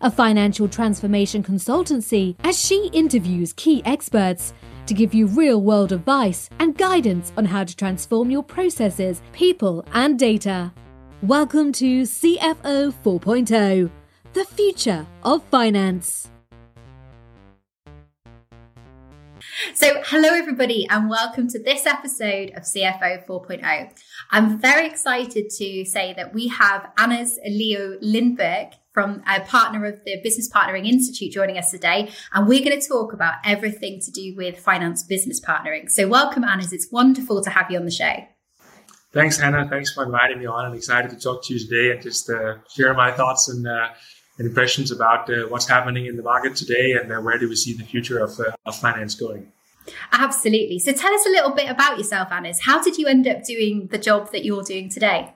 a financial transformation consultancy, as she interviews key experts to give you real world advice and guidance on how to transform your processes, people, and data. Welcome to CFO 4.0, the future of finance. So, hello everybody, and welcome to this episode of CFO 4.0. I'm very excited to say that we have Anders Liu-Lindberg from a partner of the Business Partnering Institute joining us today, and we're going to talk about everything to do with finance business partnering. So, welcome, Anders. It's wonderful to have you on the show. Thanks, Hannah. Thanks for inviting me on. I'm excited to talk to you today and just uh, share my thoughts and, uh, and impressions about uh, what's happening in the market today and uh, where do we see the future of, uh, of finance going. Absolutely. So tell us a little bit about yourself, Anders. How did you end up doing the job that you're doing today?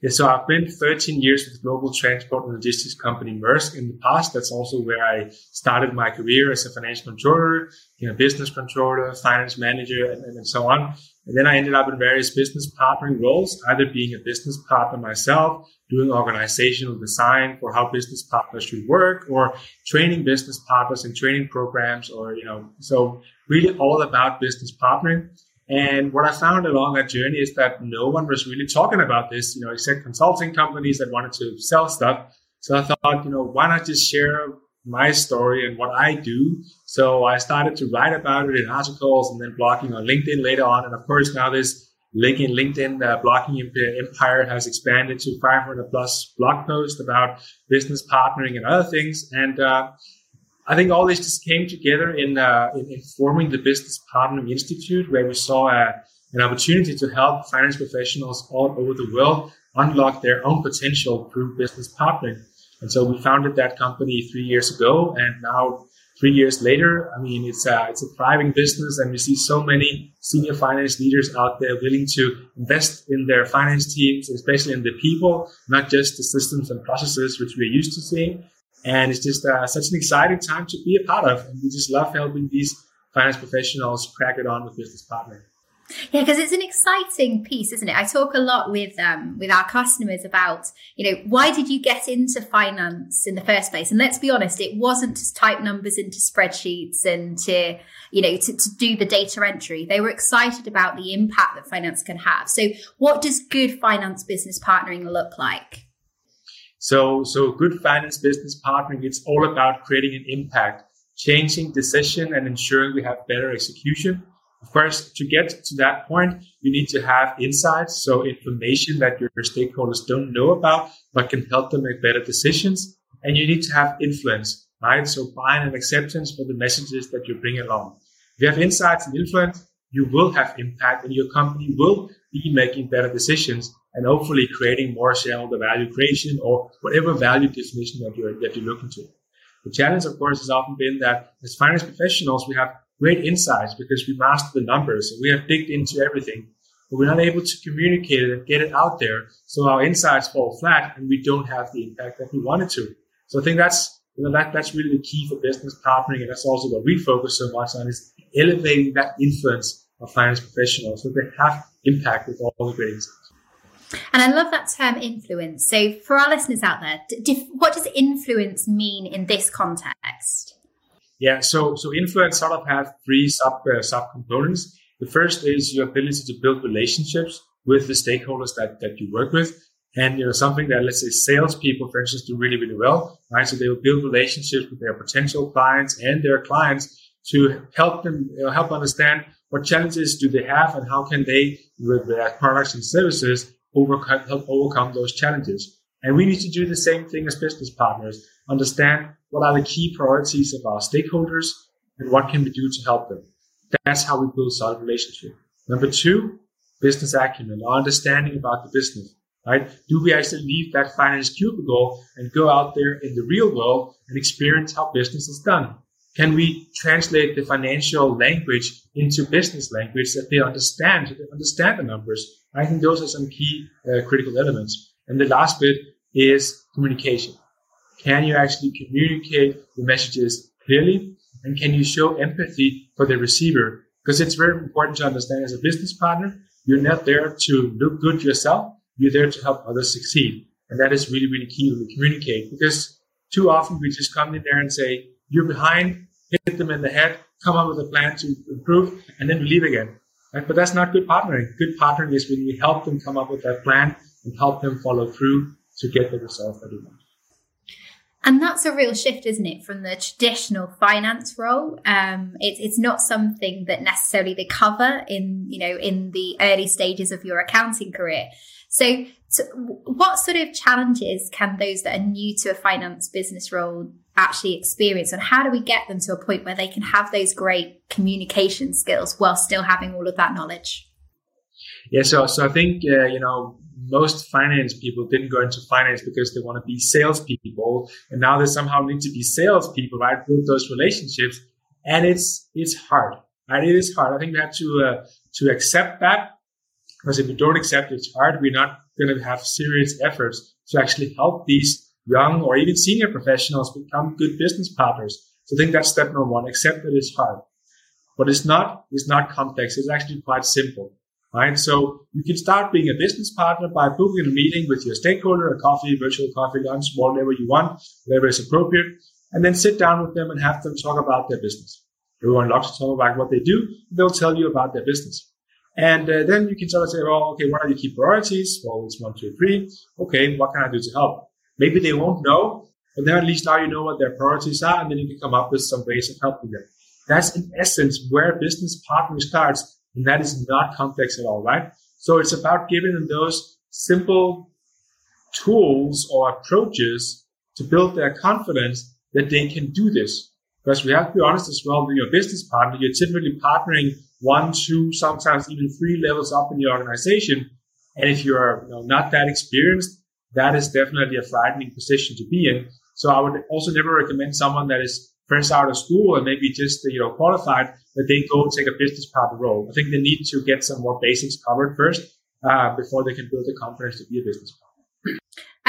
Yeah, so I've been 13 years with global transport and logistics company Maersk in the past. That's also where I started my career as a financial controller, you know, business controller, finance manager, and, and so on. And then I ended up in various business partnering roles, either being a business partner myself, doing organizational design for how business partners should work, or training business partners in training programs, or, you know, so really all about business partnering. And what I found along that journey is that no one was really talking about this, you know, except consulting companies that wanted to sell stuff. So I thought, you know, why not just share my story and what I do? So I started to write about it in articles and then blogging on LinkedIn later on. And of course, now this LinkedIn, LinkedIn uh, blogging empire has expanded to 500 plus blog posts about business partnering and other things. And uh, I think all this just came together in, uh, in, in, forming the Business Partnering Institute, where we saw uh, an opportunity to help finance professionals all over the world unlock their own potential through business partnering. And so we founded that company three years ago, and now three years later, I mean, it's a, it's a thriving business, and we see so many senior finance leaders out there willing to invest in their finance teams, especially in the people, not just the systems and processes, which we're used to seeing. And it's just uh, such an exciting time to be a part of. And we just love helping these finance professionals crack it on with business partnering. Yeah, because it's an exciting piece, isn't it? I talk a lot with um, with our customers about, you know, why did you get into finance in the first place? And let's be honest, it wasn't to type numbers into spreadsheets and to, you know, to, to do the data entry. They were excited about the impact that finance can have. So, what does good finance business partnering look like? So, so good finance business partnering, it's all about creating an impact, changing decision and ensuring we have better execution. Of course, to get to that point, you need to have insights. So information that your stakeholders don't know about, but can help them make better decisions. And you need to have influence, right? So buy-in and acceptance for the messages that you bring along. If you have insights and influence, you will have impact and your company will be making better decisions and hopefully creating more shareholder value creation or whatever value definition that you're, that you're looking to. The challenge, of course, has often been that as finance professionals, we have great insights because we master the numbers and we have digged into everything, but we're not able to communicate it and get it out there. So our insights fall flat and we don't have the impact that we wanted to. So I think that's, you know, that, that's really the key for business partnering. And that's also what we focus so much on is elevating that influence of finance professionals so they have impact with all the great insights. And I love that term influence. So, for our listeners out there, what does influence mean in this context? Yeah, so so influence sort of have three sub uh, sub components. The first is your ability to build relationships with the stakeholders that, that you work with. And you know something that let's say salespeople, for instance, do really really well, right? So they will build relationships with their potential clients and their clients to help them you know, help understand what challenges do they have and how can they with their products and services overcome, help overcome those challenges. And we need to do the same thing as business partners. Understand what are the key priorities of our stakeholders and what can we do to help them. That's how we build solid relationship. Number two, business acumen, our understanding about the business, right? Do we actually leave that finance cubicle and go out there in the real world and experience how business is done? Can we translate the financial language into business language that they understand, so they understand the numbers? I think those are some key uh, critical elements. And the last bit is communication. Can you actually communicate the messages clearly? And can you show empathy for the receiver? Because it's very important to understand as a business partner, you're not there to look good yourself. You're there to help others succeed. And that is really, really key to communicate because too often we just come in there and say, you're behind, hit them in the head, come up with a plan to improve, and then leave again. Right? But that's not good partnering. Good partnering is when we help them come up with that plan and help them follow through to get the results that we want. And that's a real shift, isn't it, from the traditional finance role? Um, it's it's not something that necessarily they cover in you know in the early stages of your accounting career. So, what sort of challenges can those that are new to a finance business role actually experience, and how do we get them to a point where they can have those great communication skills while still having all of that knowledge? Yeah, so so I think uh, you know most finance people didn't go into finance because they want to be salespeople, and now they somehow need to be salespeople, right? Build those relationships, and it's it's hard, right? It is hard. I think we have to uh, to accept that because if we don't accept it's hard, we're not going to have serious efforts to actually help these young or even senior professionals become good business partners. So I think that's step number one. Accept that it's hard, but it's not. It's not complex. It's actually quite simple right? So you can start being a business partner by booking a meeting with your stakeholder, a coffee, virtual coffee, lunch, whatever you want, whatever is appropriate, and then sit down with them and have them talk about their business. Everyone loves to talk about what they do. They'll tell you about their business. And uh, then you can sort of say, well, okay, what are your key priorities? Well, it's one, two, three. Okay, what can I do to help? Maybe they won't know, but then at least now you know what their priorities are, and then you can come up with some ways of helping them. That's in essence where business partnering starts and that is not complex at all, right? So it's about giving them those simple tools or approaches to build their confidence that they can do this. Because we have to be honest as well, with your business partner, you're typically partnering one, two, sometimes even three levels up in the organization. And if you're you know, not that experienced, that is definitely a frightening position to be in. So I would also never recommend someone that is fresh out of school and maybe just you know qualified that they go take a business partner role. I think they need to get some more basics covered first uh, before they can build the confidence to be a business partner.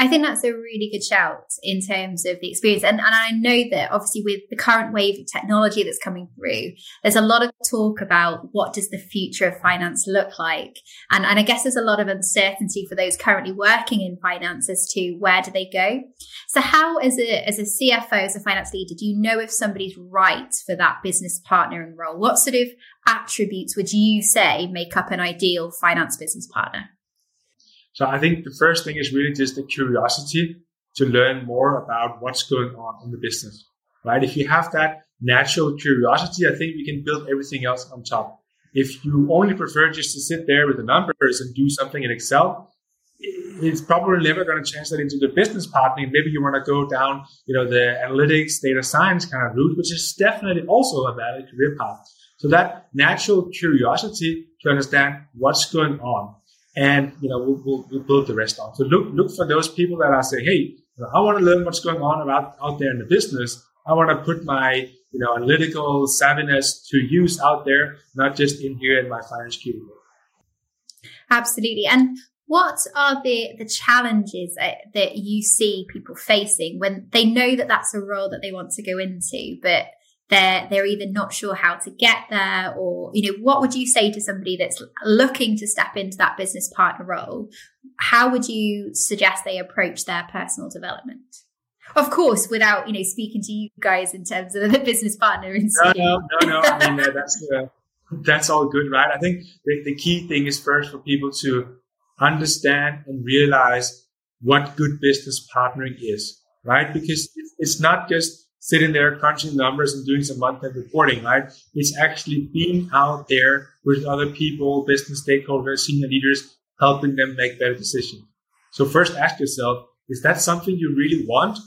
I think that's a really good shout in terms of the experience. And, and I know that obviously with the current wave of technology that's coming through, there's a lot of talk about what does the future of finance look like? And, and I guess there's a lot of uncertainty for those currently working in finance as to where do they go? So how, as a, as a CFO, as a finance leader, do you know if somebody's right for that business partnering role? What sort of attributes would you say make up an ideal finance business partner? So I think the first thing is really just the curiosity to learn more about what's going on in the business, right? If you have that natural curiosity, I think we can build everything else on top. If you only prefer just to sit there with the numbers and do something in Excel, it's probably never going to translate into the business partnering. Maybe you want to go down, you know, the analytics, data science kind of route, which is definitely also a valid career path. So that natural curiosity to understand what's going on and you know we'll, we'll, we'll, build the rest on. So look look for those people that are saying, hey, I want to learn what's going on about out there in the business. I want to put my you know analytical savviness to use out there, not just in here in my finance cubicle. Absolutely. And what are the the challenges that you see people facing when they know that that's a role that they want to go into, but they're they're either not sure how to get there or you know what would you say to somebody that's looking to step into that business partner role? How would you suggest they approach their personal development? Of course without you know speaking to you guys in terms of the business partner no no no no. I mean uh, that's uh, that's all good right? I think the, the key thing is first for people to understand and realize what good business partnering is right? Because it's not just sitting there crunching numbers and doing some month-end reporting, right? It's actually being out there with other people, business stakeholders, senior leaders, helping them make better decisions. So first ask yourself, is that something you really want?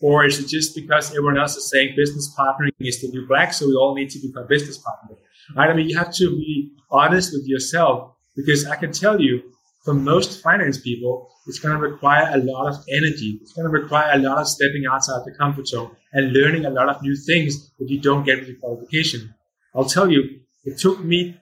Or is it just because everyone else is saying business partnering is the new black, so we all need to become business partners? Right? I mean, you have to be honest with yourself because I can tell you for most finance people, it's going to require a lot of energy. It's going to require a lot of stepping outside the comfort zone and learning a lot of new things that you don't get with your qualification. I'll tell you, it took me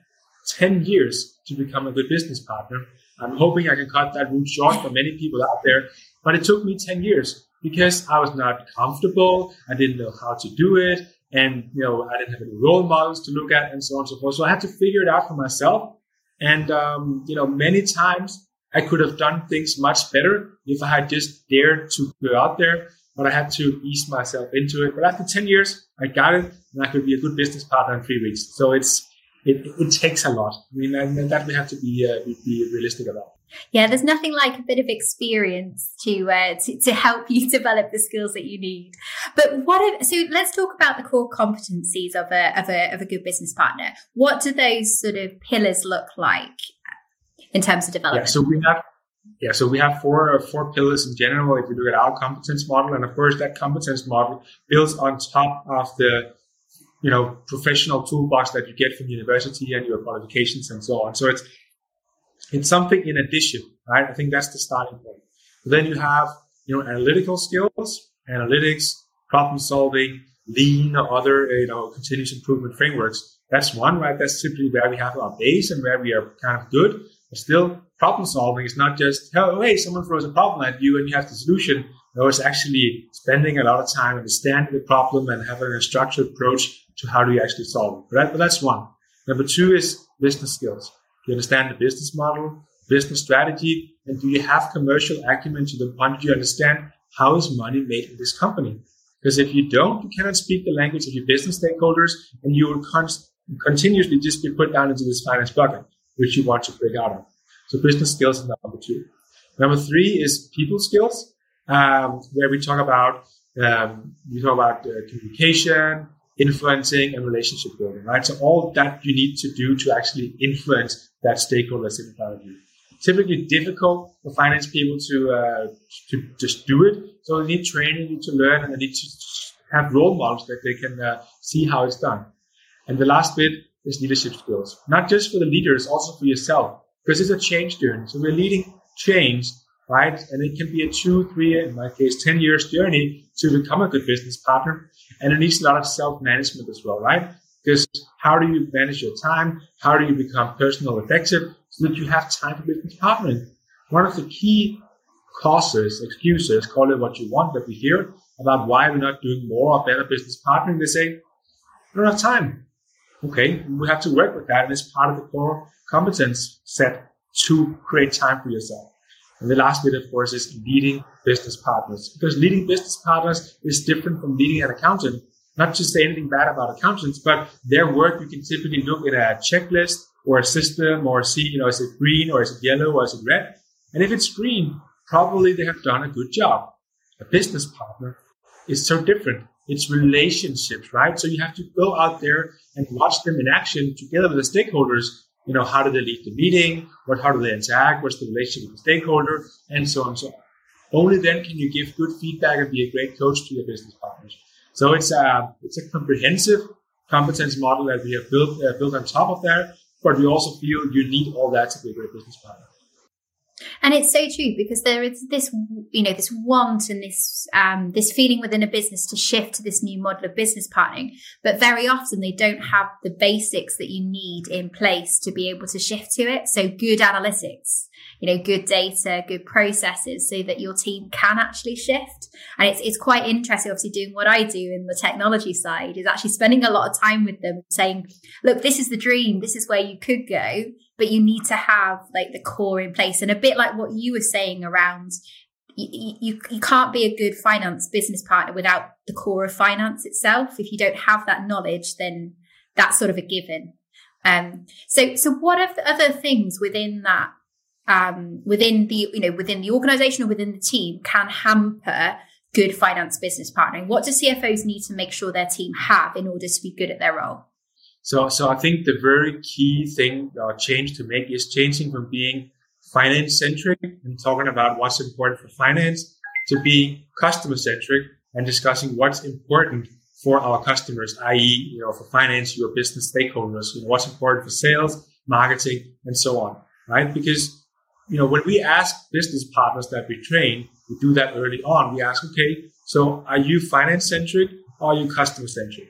10 years to become a good business partner. I'm hoping I can cut that route short for many people out there, but it took me 10 years because I was not comfortable. I didn't know how to do it. And, you know, I didn't have any role models to look at and so on and so forth. So I had to figure it out for myself. And, um, you know, many times I could have done things much better if I had just dared to go out there, but I had to ease myself into it. But after 10 years, I got it and I could be a good business partner in three weeks. So it's, it, it takes a lot. I mean, and that we have to be, uh, be realistic about. Yeah, there's nothing like a bit of experience to, uh, to to help you develop the skills that you need. But what if, so let's talk about the core competencies of a of a of a good business partner. What do those sort of pillars look like in terms of development? Yeah, so we have yeah, so we have four four pillars in general. If you look at our competence model, and of course that competence model builds on top of the you know professional toolbox that you get from university and your qualifications and so on. So it's it's something in addition, right? I think that's the starting point. But then you have you know analytical skills, analytics, problem solving, lean, or other you know continuous improvement frameworks. That's one, right? That's simply where we have our base and where we are kind of good. But still, problem solving is not just, oh, hey, someone throws a problem at you and you have the solution. No, it's actually spending a lot of time understanding the problem and having a structured approach to how do you actually solve it. That, but that's one. Number two is business skills. Do you understand the business model, business strategy, and do you have commercial acumen to the point that you understand how is money made in this company? Because if you don't, you cannot speak the language of your business stakeholders, and you will con- continuously just be put down into this finance bucket, which you want to break out of. So business skills is number two. Number three is people skills, um, where we talk about um, we talk about uh, communication, influencing, and relationship building. Right. So all that you need to do to actually influence that stakeholder in front of you. Typically difficult for finance people to uh, to just do it. So they need training, they need to learn, and they need to have role models that they can uh, see how it's done. And the last bit is leadership skills, not just for the leaders, also for yourself because it's a change journey. So we're leading change, right? And it can be a two, three, in my case, 10 years journey to become a good business partner. And it needs a lot of self management as well, right? Because how do you manage your time? How do you become personal effective so that you have time for business partnering? One of the key causes, excuses, call it what you want, that we hear about why we're not doing more or better business partnering, they say, we don't have time. Okay, we have to work with that, and it's part of the core competence set to create time for yourself. And the last bit, of course, is leading business partners. Because leading business partners is different from leading an accountant. Not to say anything bad about accountants, but their work, you can typically look at a checklist or a system or see, you know, is it green or is it yellow or is it red? And if it's green, probably they have done a good job. A business partner is so different. It's relationships, right? So you have to go out there and watch them in action together with the stakeholders you know, how do they lead the meeting? What, how do they interact? What's the relationship with the stakeholder? And so on and so on. Only then can you give good feedback and be a great coach to your business partners. So it's a, it's a comprehensive competence model that we have built, uh, built on top of that. But we also feel you need all that to be a great business partner. And it's so true because there is this, you know, this want and this, um, this feeling within a business to shift to this new model of business partnering. But very often they don't have the basics that you need in place to be able to shift to it. So good analytics, you know, good data, good processes so that your team can actually shift. And it's, it's quite interesting, obviously doing what I do in the technology side is actually spending a lot of time with them saying, look, this is the dream. This is where you could go but you need to have like the core in place and a bit like what you were saying around you, you, you can't be a good finance business partner without the core of finance itself. If you don't have that knowledge, then that's sort of a given. Um, so, so what are the other things within that, um, within the, you know, within the organization or within the team can hamper good finance business partnering? What do CFOs need to make sure their team have in order to be good at their role? So, so I think the very key thing or uh, change to make is changing from being finance centric and talking about what's important for finance to being customer centric and discussing what's important for our customers, i.e., you know, for finance, your business stakeholders, you know, what's important for sales, marketing, and so on, right? Because you know, when we ask business partners that we train, we do that early on. We ask, okay, so are you finance centric or are you customer centric?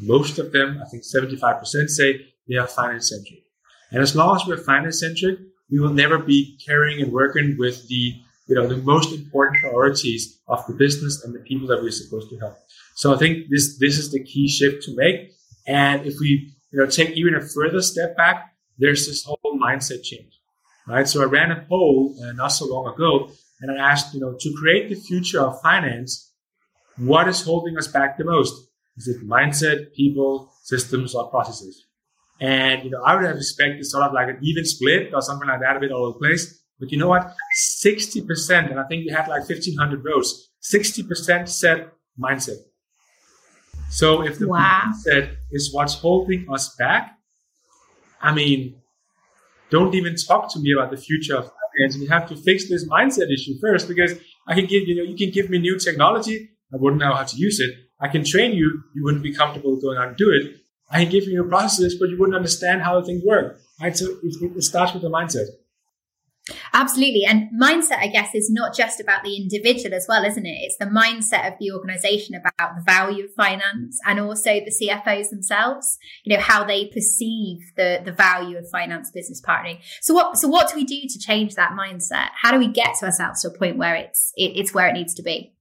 Most of them, I think 75% say they are finance centric. And as long as we're finance centric, we will never be carrying and working with the, you know, the most important priorities of the business and the people that we're supposed to help. So I think this, this is the key shift to make. And if we, you know, take even a further step back, there's this whole mindset change, right? So I ran a poll uh, not so long ago and I asked, you know, to create the future of finance, what is holding us back the most? Is it mindset, people, systems, or processes? And, you know, I would have expected sort of like an even split or something like that, a bit all over the place. But you know what? 60%, and I think we had like 1500 votes, 60% said mindset. So if the wow. mindset is what's holding us back, I mean, don't even talk to me about the future of finance. You have to fix this mindset issue first because I can give, you know, you can give me new technology. I wouldn't know how to use it. I can train you. You wouldn't be comfortable going out and do it. I can give you a process, but you wouldn't understand how things work. Right? So it, it starts with the mindset. Absolutely. And mindset, I guess, is not just about the individual as well, isn't it? It's the mindset of the organization about the value of finance and also the CFOs themselves, you know, how they perceive the, the value of finance business partnering. So what, so what do we do to change that mindset? How do we get to ourselves to a point where it's, it, it's where it needs to be?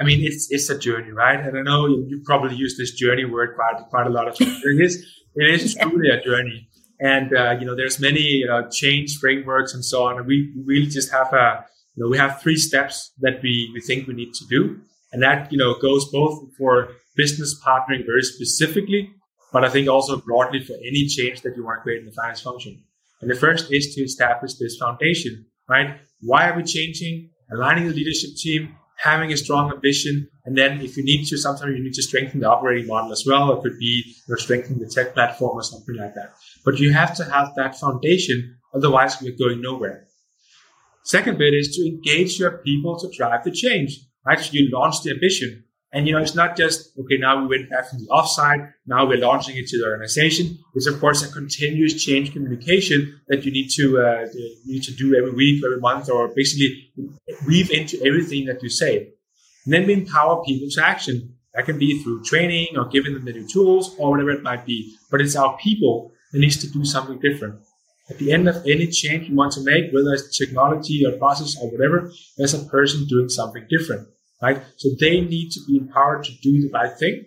I mean, it's it's a journey, right? And I know you, you probably use this journey word quite quite a lot of times. it is it is truly a journey, and uh, you know, there's many know, change frameworks and so on. And we really just have a you know we have three steps that we we think we need to do, and that you know goes both for business partnering very specifically, but I think also broadly for any change that you want to create in the finance function. And the first is to establish this foundation, right? Why are we changing? Aligning the leadership team, having a strong ambition. And then if you need to, sometimes you need to strengthen the operating model as well. It could be you know, strengthening the tech platform or something like that. But you have to have that foundation. Otherwise we're going nowhere. Second bit is to engage your people to drive the change, right? You launch the ambition. And you know, it's not just, okay, now we went back from the offside. Now we're launching it to the organization. It's of course a continuous change communication that you need to, uh, need to do every week, every month, or basically weave into everything that you say. And then we empower people to action. That can be through training or giving them the new tools or whatever it might be. But it's our people that needs to do something different. At the end of any change you want to make, whether it's technology or process or whatever, there's a person doing something different right? So they need to be empowered to do the right thing.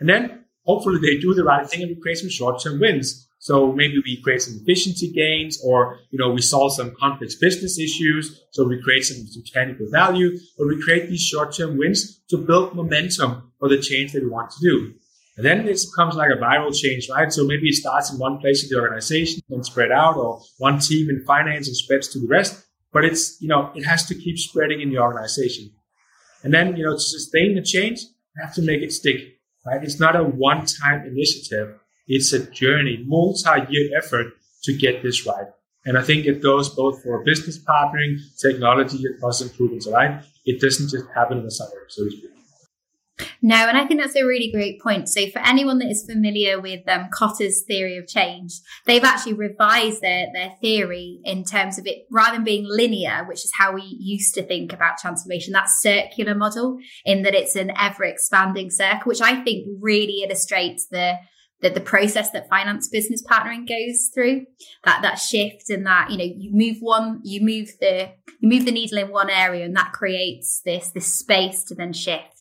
And then hopefully they do the right thing and we create some short-term wins. So maybe we create some efficiency gains or, you know, we solve some complex business issues. So we create some, some tangible value or we create these short-term wins to build momentum for the change that we want to do. And then it becomes like a viral change, right? So maybe it starts in one place in the organization and spread out or one team in finance and spreads to the rest. But it's, you know, it has to keep spreading in the organization. And then, you know, to sustain the change, you have to make it stick, right? It's not a one-time initiative. It's a journey, multi-year effort to get this right. And I think it goes both for business partnering, technology, and process improvements, right? It doesn't just happen in the summer, so to speak. No, and I think that's a really great point. So, for anyone that is familiar with um, Kotter's theory of change, they've actually revised their, their theory in terms of it rather than being linear, which is how we used to think about transformation, that circular model, in that it's an ever expanding circle, which I think really illustrates the the, the process that finance business partnering goes through that that shift and that you know you move one you move the you move the needle in one area and that creates this this space to then shift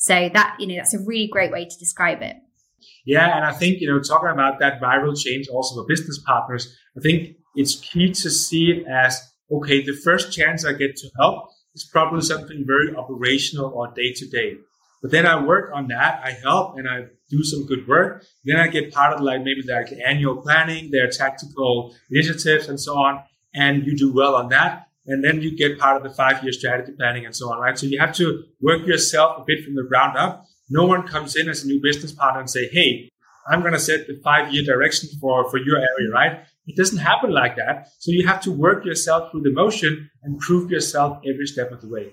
so that, you know, that's a really great way to describe it. Yeah. And I think, you know, talking about that viral change also for business partners, I think it's key to see it as, okay, the first chance I get to help is probably something very operational or day to day. But then I work on that. I help and I do some good work. Then I get part of like maybe like annual planning, their tactical initiatives and so on. And you do well on that and then you get part of the five year strategy planning and so on, right? So you have to work yourself a bit from the ground up. No one comes in as a new business partner and say, Hey, I'm going to set the five year direction for, for your area, right? It doesn't happen like that. So you have to work yourself through the motion and prove yourself every step of the way.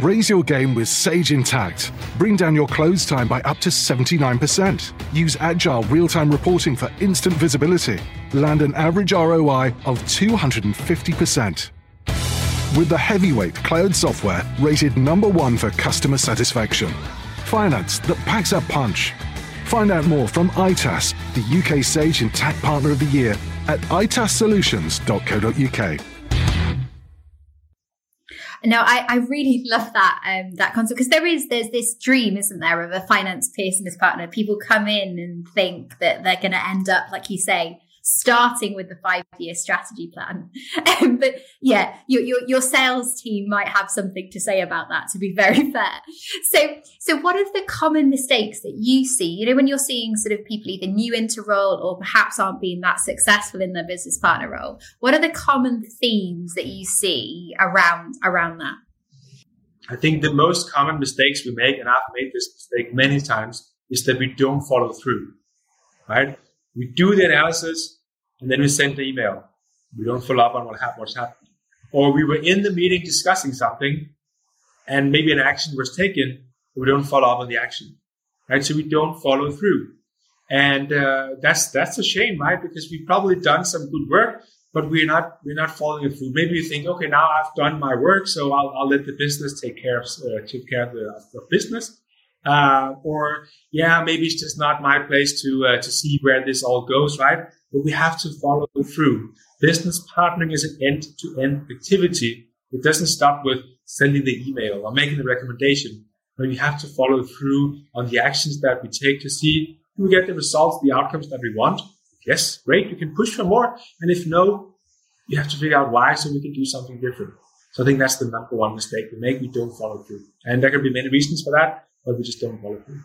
Raise your game with Sage Intacct. Bring down your close time by up to 79%. Use agile real time reporting for instant visibility. Land an average ROI of 250%. With the heavyweight cloud software rated number one for customer satisfaction. Finance that packs a punch. Find out more from ITAS, the UK Sage Intacct Partner of the Year, at itassolutions.co.uk. No, I, I really love that um, that concept because there is there's this dream, isn't there, of a finance person, business partner. People come in and think that they're going to end up, like you say, starting with the five year strategy plan. Um, but yeah, your, your, your sales team might have something to say about that, to be very fair. So, so what are the common mistakes that you see? You know, when you're seeing sort of people either new into role or perhaps aren't being that successful in their business partner role, what are the common themes that you see around, around that? I think the most common mistakes we make, and I've made this mistake many times, is that we don't follow through, right? We do the analysis and then we send the email. We don't follow up on what what's happened. Or we were in the meeting discussing something and maybe an action was taken, but we don't follow up on the action, right? So we don't follow through. And uh, that's that's a shame, right? Because we've probably done some good work, but we're not we're not following through. Maybe you think, okay, now I've done my work, so I'll, I'll let the business take care of uh, take care of the, of the business. Uh, or yeah, maybe it's just not my place to uh, to see where this all goes, right? But we have to follow through. Business partnering is an end-to-end activity. It doesn't stop with sending the email or making the recommendation, but we have to follow through on the actions that we take to see do we get the results, the outcomes that we want. Yes, great, you can push for more, and if no, you have to figure out why so we can do something different. So I think that's the number one mistake we make. We don't follow through, and there can be many reasons for that but we just don't follow through.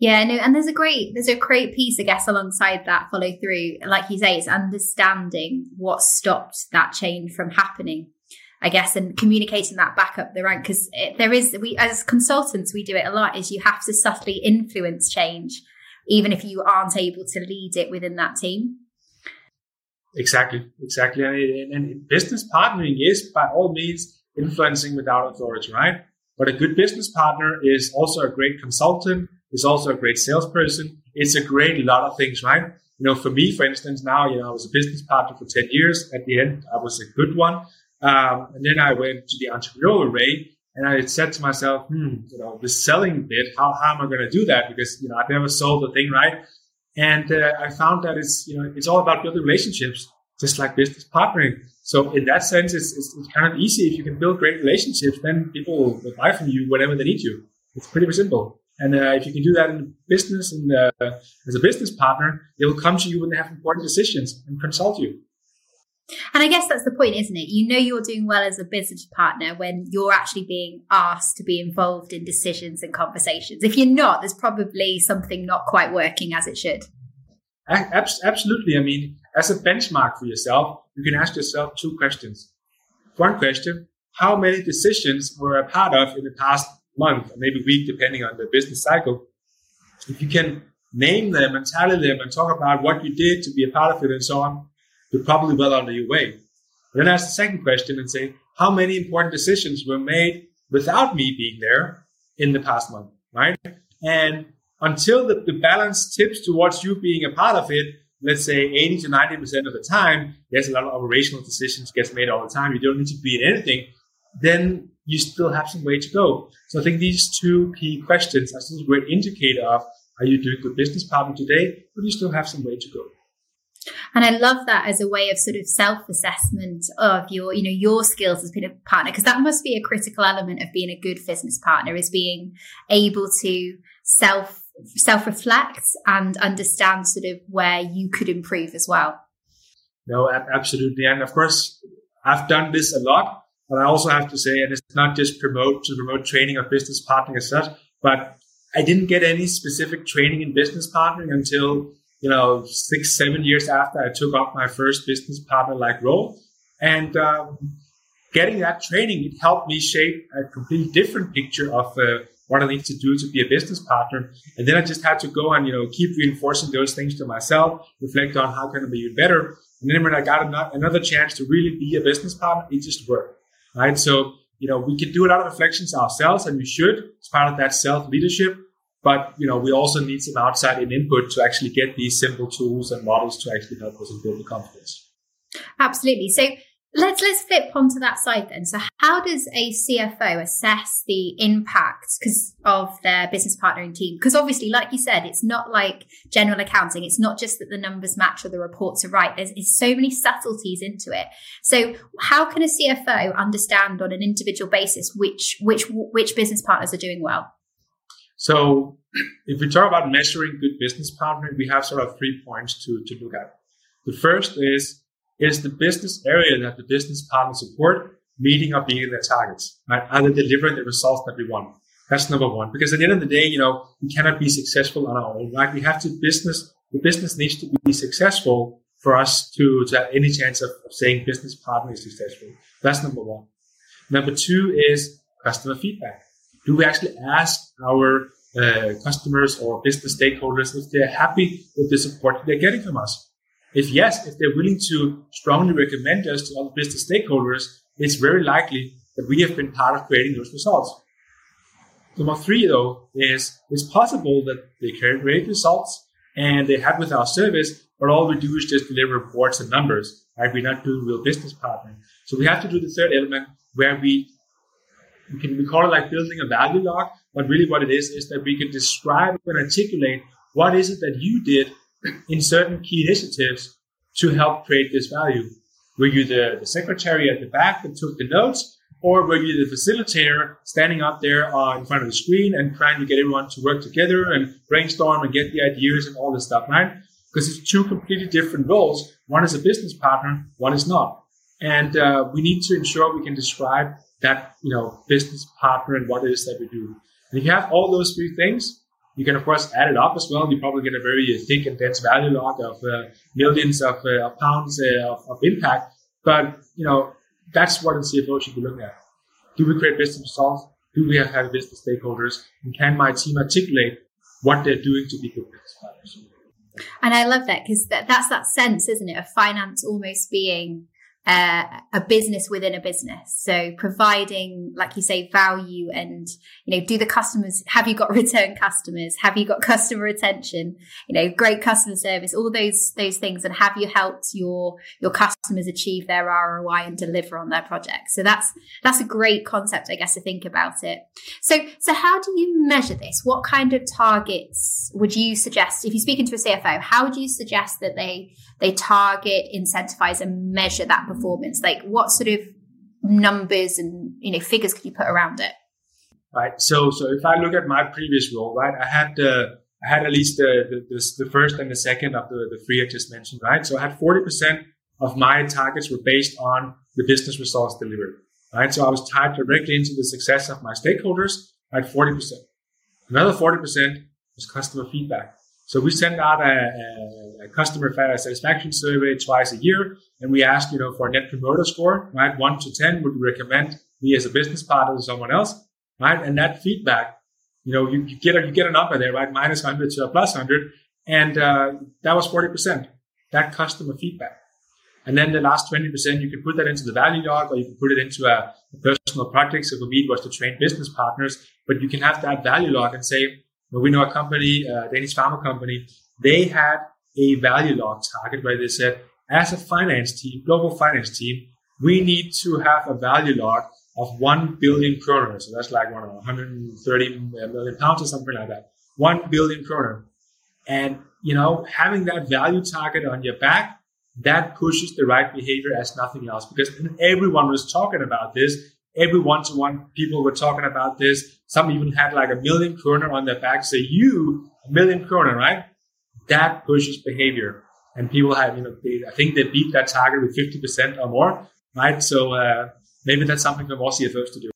Yeah, no, and there's a great there's a great piece, I guess, alongside that follow through. Like you say, it's understanding what stopped that change from happening. I guess, and communicating that back up the rank because there is we as consultants we do it a lot. Is you have to subtly influence change, even if you aren't able to lead it within that team. Exactly, exactly, and, and business partnering is by all means influencing without authority, right? But a good business partner is also a great consultant, is also a great salesperson. It's a great lot of things, right? You know, for me, for instance, now, you know, I was a business partner for 10 years. At the end, I was a good one. Um, and then I went to the entrepreneurial way and I said to myself, hmm, you know, the selling bit, how, how am I going to do that? Because, you know, I've never sold a thing, right? And uh, I found that it's, you know, it's all about building relationships, just like business partnering. So in that sense, it's, it's, it's, kind of easy. If you can build great relationships, then people will buy from you whenever they need you. It's pretty simple. And uh, if you can do that in business and uh, as a business partner, they will come to you when they have important decisions and consult you. And I guess that's the point, isn't it? You know you're doing well as a business partner when you're actually being asked to be involved in decisions and conversations. If you're not, there's probably something not quite working as it should. Absolutely. I mean, as a benchmark for yourself, you can ask yourself two questions. One question, how many decisions were a part of in the past month or maybe week, depending on the business cycle? If you can name them and tally them and talk about what you did to be a part of it and so on, you're probably well on your way. Then ask the second question and say, how many important decisions were made without me being there in the past month, right? And until the, the balance tips towards you being a part of it, let's say 80 to 90% of the time, there's a lot of operational decisions gets made all the time. You don't need to be in anything. Then you still have some way to go. So I think these two key questions are still a great indicator of are you doing good business partner today, do you still have some way to go? And I love that as a way of sort of self-assessment of your, you know, your skills as being a partner, because that must be a critical element of being a good business partner is being able to self self reflect and understand sort of where you could improve as well. No, absolutely. And of course, I've done this a lot, but I also have to say, and it's not just promote to promote training of business partnering as such, but I didn't get any specific training in business partnering until, you know, six, seven years after I took up my first business partner like role. And, um, getting that training, it helped me shape a completely different picture of uh, what I need to do to be a business partner. And then I just had to go and, you know, keep reinforcing those things to myself, reflect on how can I be even better. And then when I got another chance to really be a business partner, it just worked. Right. So you know, we can do a lot of reflections ourselves and we should as part of that self leadership. But, you know, we also need some outside in input to actually get these simple tools and models to actually help us build the confidence. Absolutely. So Let's let's flip onto that side then. So, how does a CFO assess the impact because of their business partnering team? Because obviously, like you said, it's not like general accounting. It's not just that the numbers match or the reports are right. There's, there's so many subtleties into it. So, how can a CFO understand on an individual basis which which which business partners are doing well? So, if we talk about measuring good business partnering, we have sort of three points to to look at. The first is is the business area that the business partner support meeting or beating their targets? Right? Are they delivering the results that we want? That's number one. Because at the end of the day, you know, we cannot be successful on our own, right? We have to business, the business needs to be successful for us to, to have any chance of, of saying business partner is successful. That's number one. Number two is customer feedback. Do we actually ask our uh, customers or business stakeholders if they're happy with the support they're getting from us? If yes, if they're willing to strongly recommend us to other business stakeholders, it's very likely that we have been part of creating those results. Number three, though, is it's possible that they create great results and they have with our service, but all we do is just deliver reports and numbers, right? We're not doing real business partnering. So we have to do the third element where we, we can we call it like building a value log, but really what it is is that we can describe and articulate what is it that you did in certain key initiatives to help create this value. Were you the, the secretary at the back that took the notes, or were you the facilitator standing up there uh, in front of the screen and trying to get everyone to work together and brainstorm and get the ideas and all this stuff, right? Because it's two completely different roles. One is a business partner, one is not. And uh, we need to ensure we can describe that, you know, business partner and what it is that we do. And if you have all those three things, you can, of course, add it up as well. You probably get a very thick and dense value log of uh, millions of, uh, of pounds uh, of, of, impact. But, you know, that's what a CFO should be looking at. Do we create business results? Do we have, business stakeholders? And can my team articulate what they're doing to be good business partners? And I love that because that, that's that sense, isn't it, of finance almost being uh, a business within a business. So providing, like you say, value and, you know, do the customers, have you got return customers? Have you got customer retention? You know, great customer service, all those, those things. And have you helped your, your customers achieve their ROI and deliver on their projects? So that's, that's a great concept, I guess, to think about it. So, so how do you measure this? What kind of targets would you suggest if you're speaking to a CFO? How would you suggest that they, they target, incentivize and measure that performance? Like what sort of numbers and you know figures could you put around it? Right. So so if I look at my previous role, right, I had the I had at least the, the, the first and the second of the, the three I just mentioned, right? So I had 40% of my targets were based on the business results delivered, right? So I was tied directly into the success of my stakeholders, right? 40%. Another 40% was customer feedback. So we send out a, a, a, customer satisfaction survey twice a year, and we ask, you know, for a net promoter score, right? One to 10, would recommend me as a business partner to someone else, right? And that feedback, you know, you, you get a, you get a number there, right? Minus 100 to a plus 100. And uh, that was 40%, that customer feedback. And then the last 20%, you can put that into the value log or you can put it into a, a personal project. So for me, it was to train business partners, but you can have that value log and say, we know a company, a Danish pharma company, they had a value log target where they said, as a finance team, global finance team, we need to have a value log of 1 billion kroner. So that's like, 130 million pounds or something like that. 1 billion kroner. And, you know, having that value target on your back, that pushes the right behavior as nothing else because everyone was talking about this every one to one people were talking about this. Some even had like a million kroner on their back. Say you a million kroner, right? That pushes behavior. And people have, you know, they, I think they beat that target with 50% or more, right? So, uh, maybe that's something for more CFOs to do.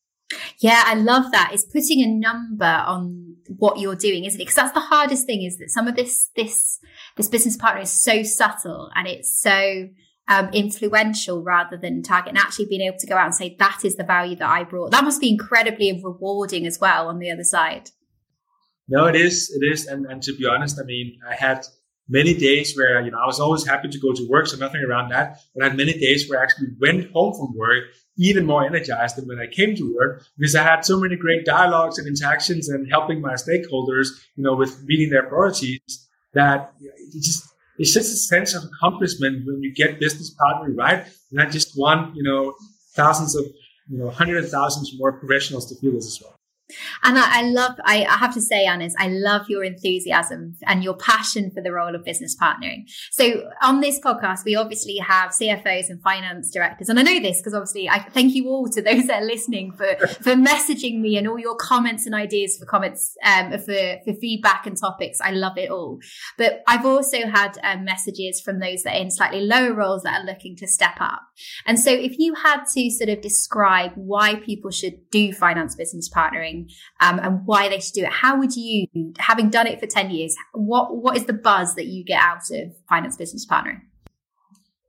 Yeah, I love that. It's putting a number on what you're doing, isn't it? Because that's the hardest thing is that some of this, this, this business partner is so subtle and it's so, um, influential rather than target and actually being able to go out and say that is the value that I brought. That must be incredibly rewarding as well on the other side. No, it is. It is. And, and to be honest, I mean, I had many days where, you know, I was always happy to go to work, so nothing around that. But I had many days where I actually went home from work even more energized than when I came to work because I had so many great dialogues and interactions and helping my stakeholders, you know, with meeting their priorities that it just, it's just a sense of accomplishment when you get business partnering right. And not just one, you know, thousands of, you know, hundreds of thousands more professionals to feel this as well. And I, I love, I, I, have to say, Anders, I love your enthusiasm and your passion for the role of business partnering. So on this podcast, we obviously have CFOs and finance directors. And I know this because obviously I thank you all to those that are listening for, for messaging me and all your comments and ideas for comments, um, for, for feedback and topics. I love it all. But I've also had um, messages from those that are in slightly lower roles that are looking to step up. And so if you had to sort of describe why people should do finance business partnering, um, and why they should do it. How would you, having done it for 10 years, what, what is the buzz that you get out of finance business partnering?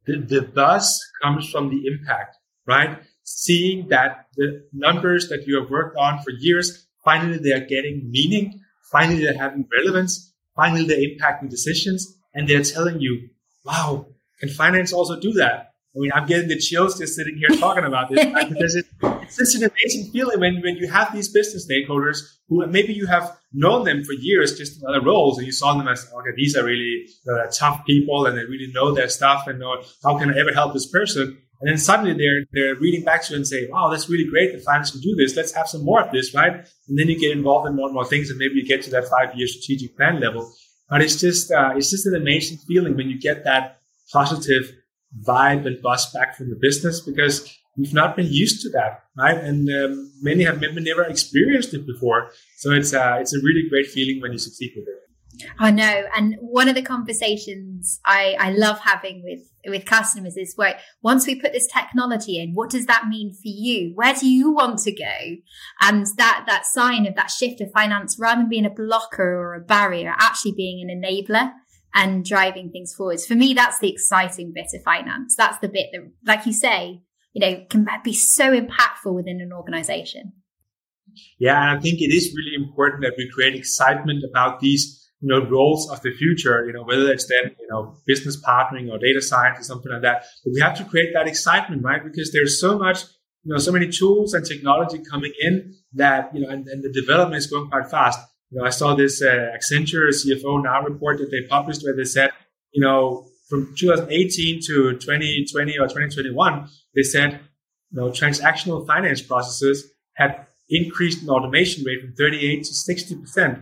The, the buzz comes from the impact, right? Seeing that the numbers that you have worked on for years, finally they're getting meaning, finally they're having relevance, finally they're impacting decisions, and they're telling you, wow, can finance also do that? I mean, I'm getting the chills just sitting here talking about this right? because it, it's just an amazing feeling when, when you have these business stakeholders who maybe you have known them for years just in other roles and you saw them as, okay, these are really uh, tough people and they really know their stuff and know how can I ever help this person? And then suddenly they're, they're reading back to you and say, wow, that's really great that finance can do this. Let's have some more of this, right? And then you get involved in more and more things and maybe you get to that five year strategic plan level. But it's just, uh, it's just an amazing feeling when you get that positive vibe and buzz back from the business because we've not been used to that, right? And um, many have maybe never experienced it before. So it's uh, it's a really great feeling when you succeed with it. I know, and one of the conversations I, I love having with with customers is where once we put this technology in, what does that mean for you? Where do you want to go? And that that sign of that shift of finance, rather than being a blocker or a barrier, actually being an enabler and driving things forwards. For me, that's the exciting bit of finance. That's the bit that, like you say, you know, can be so impactful within an organization. Yeah, and I think it is really important that we create excitement about these, you know, roles of the future, you know, whether it's then, you know, business partnering or data science or something like that. But we have to create that excitement, right? Because there's so much, you know, so many tools and technology coming in that, you know, and, and the development is going quite fast. You know, I saw this uh, Accenture CFO Now report that they published where they said, you know, from 2018 to 2020 or 2021, they said, you know, transactional finance processes had increased in automation rate from 38 to 60 percent.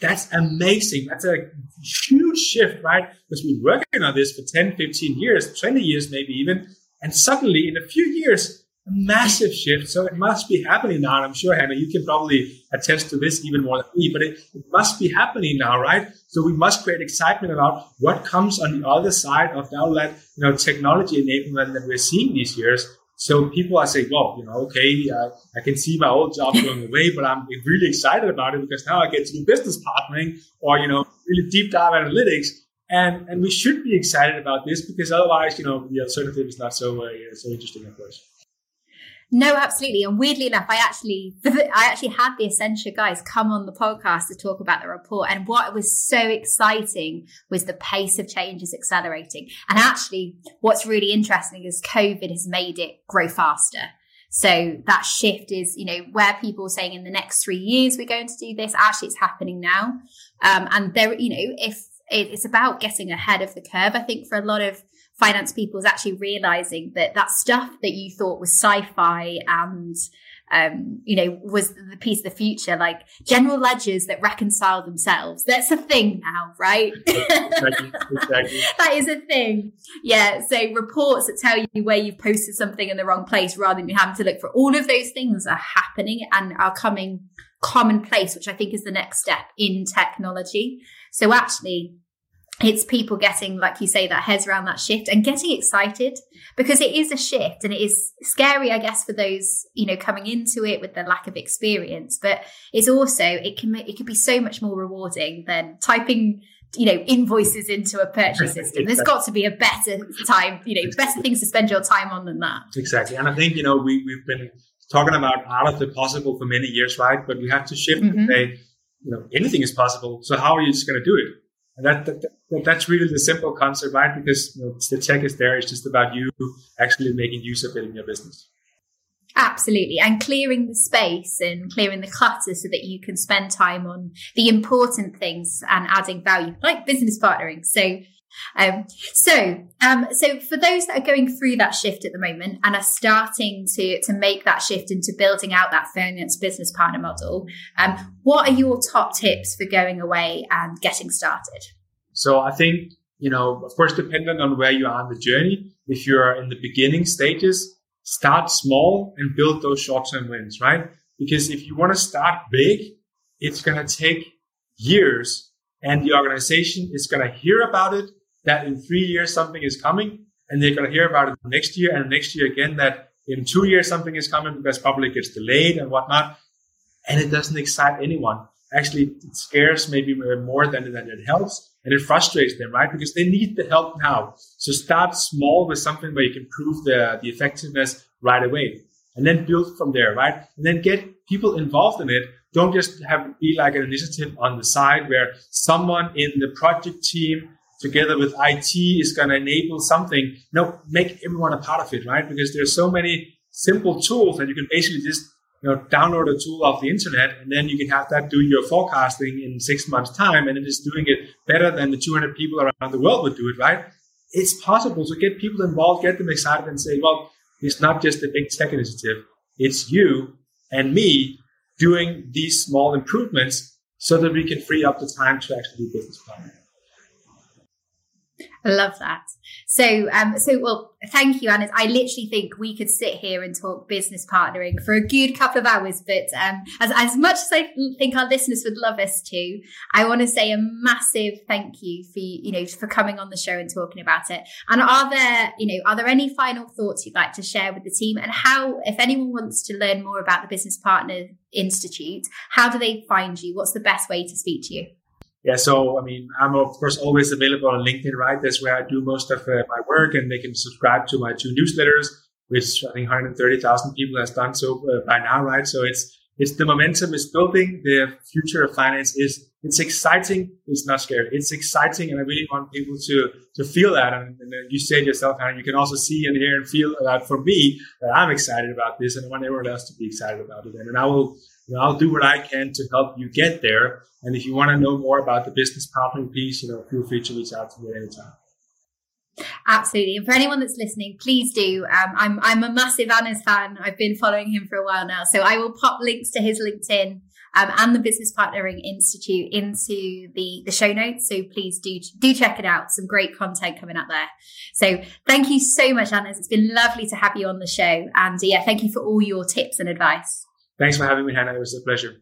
That's amazing. That's a huge shift, right? Because we've been working on this for 10, 15 years, 20 years, maybe even. And suddenly in a few years, massive shift. So it must be happening now. And I'm sure, Hannah, you can probably attest to this even more than me, but it, it, must be happening now, right? So we must create excitement about what comes on the other side of all that, you know, technology enablement that we're seeing these years. So people are saying, well, you know, okay, uh, I can see my old job going away, but I'm really excited about it because now I get to do business partnering or, you know, really deep dive analytics. And, and we should be excited about this because otherwise, you know, the alternative is not so, uh, so interesting, of course. No, absolutely. And weirdly enough, I actually, I actually had the Accenture guys come on the podcast to talk about the report. And what was so exciting was the pace of change is accelerating. And actually, what's really interesting is COVID has made it grow faster. So that shift is, you know, where people are saying in the next three years we're going to do this. Actually, it's happening now. Um, and there, you know, if it's about getting ahead of the curve, I think for a lot of finance people is actually realizing that that stuff that you thought was sci-fi and um, you know, was the piece of the future, like general ledgers that reconcile themselves. That's a thing now, right? Exactly, exactly. that is a thing. Yeah. So reports that tell you where you've posted something in the wrong place rather than you having to look for all of those things are happening and are coming commonplace, which I think is the next step in technology. So actually, it's people getting, like you say, that heads around that shift and getting excited because it is a shift and it is scary, I guess, for those, you know, coming into it with the lack of experience. But it's also, it can, it can be so much more rewarding than typing, you know, invoices into a purchase system. There's got to be a better time, you know, better things to spend your time on than that. Exactly. And I think, you know, we, we've been talking about out of the possible for many years, right? But we have to shift mm-hmm. and say, you know, anything is possible. So how are you just going to do it? That, that, that, that's really the simple concept, right? Because you know, the tech is there. It's just about you actually making use of it in your business. Absolutely. And clearing the space and clearing the clutter so that you can spend time on the important things and adding value, like business partnering. So, um, so, um, so for those that are going through that shift at the moment and are starting to, to make that shift into building out that finance business partner model, um, what are your top tips for going away and getting started? So I think, you know, of course, dependent on where you are in the journey, if you're in the beginning stages, start small and build those short-term wins, right? Because if you want to start big, it's going to take years and the organization is going to hear about it that in three years something is coming and they're going to hear about it next year and next year again that in two years something is coming because probably gets delayed and whatnot. And it doesn't excite anyone. Actually, it scares maybe more than, than it helps and it frustrates them, right? Because they need the help now. So start small with something where you can prove the, the effectiveness right away and then build from there, right? And then get people involved in it. Don't just have be like an initiative on the side where someone in the project team together with IT is going to enable something. No, make everyone a part of it, right? Because there's so many simple tools that you can basically just you know, download a tool off the internet and then you can have that do your forecasting in six months time and it is doing it better than the 200 people around the world would do it, right? It's possible. So get people involved, get them excited and say, well, it's not just a big tech initiative. It's you and me doing these small improvements so that we can free up the time to actually do business planning. I love that. So, um, so well, thank you, Anders. I literally think we could sit here and talk business partnering for a good couple of hours. But um, as as much as I think our listeners would love us to, I want to say a massive thank you for you know for coming on the show and talking about it. And are there you know are there any final thoughts you'd like to share with the team and how if anyone wants to learn more about the Business Partner Institute, how do they find you? What's the best way to speak to you? Yeah, so I mean, I'm of course always available on LinkedIn, right? That's where I do most of uh, my work, and they can subscribe to my two newsletters, which I think 130,000 people has done so uh, by now, right? So it's it's the momentum is building. The future of finance is it's exciting. It's not scary. It's exciting, and I really want people to to feel that. And, and you said yourself, and you can also see and hear and feel that for me that I'm excited about this, and I want everyone else to be excited about it. And, and I will you know, I'll do what I can to help you get there. And if you want to know more about the business partnering piece, you know, feel free to reach out to me anytime. Absolutely. And for anyone that's listening, please do. Um, I'm I'm a massive Anders fan. I've been following him for a while now. So I will pop links to his LinkedIn um, and the Business Partnering Institute into the, the show notes. So please do do check it out. Some great content coming up there. So thank you so much, Anders. It's been lovely to have you on the show. And yeah, thank you for all your tips and advice. Thanks for having me, Hannah. It was a pleasure.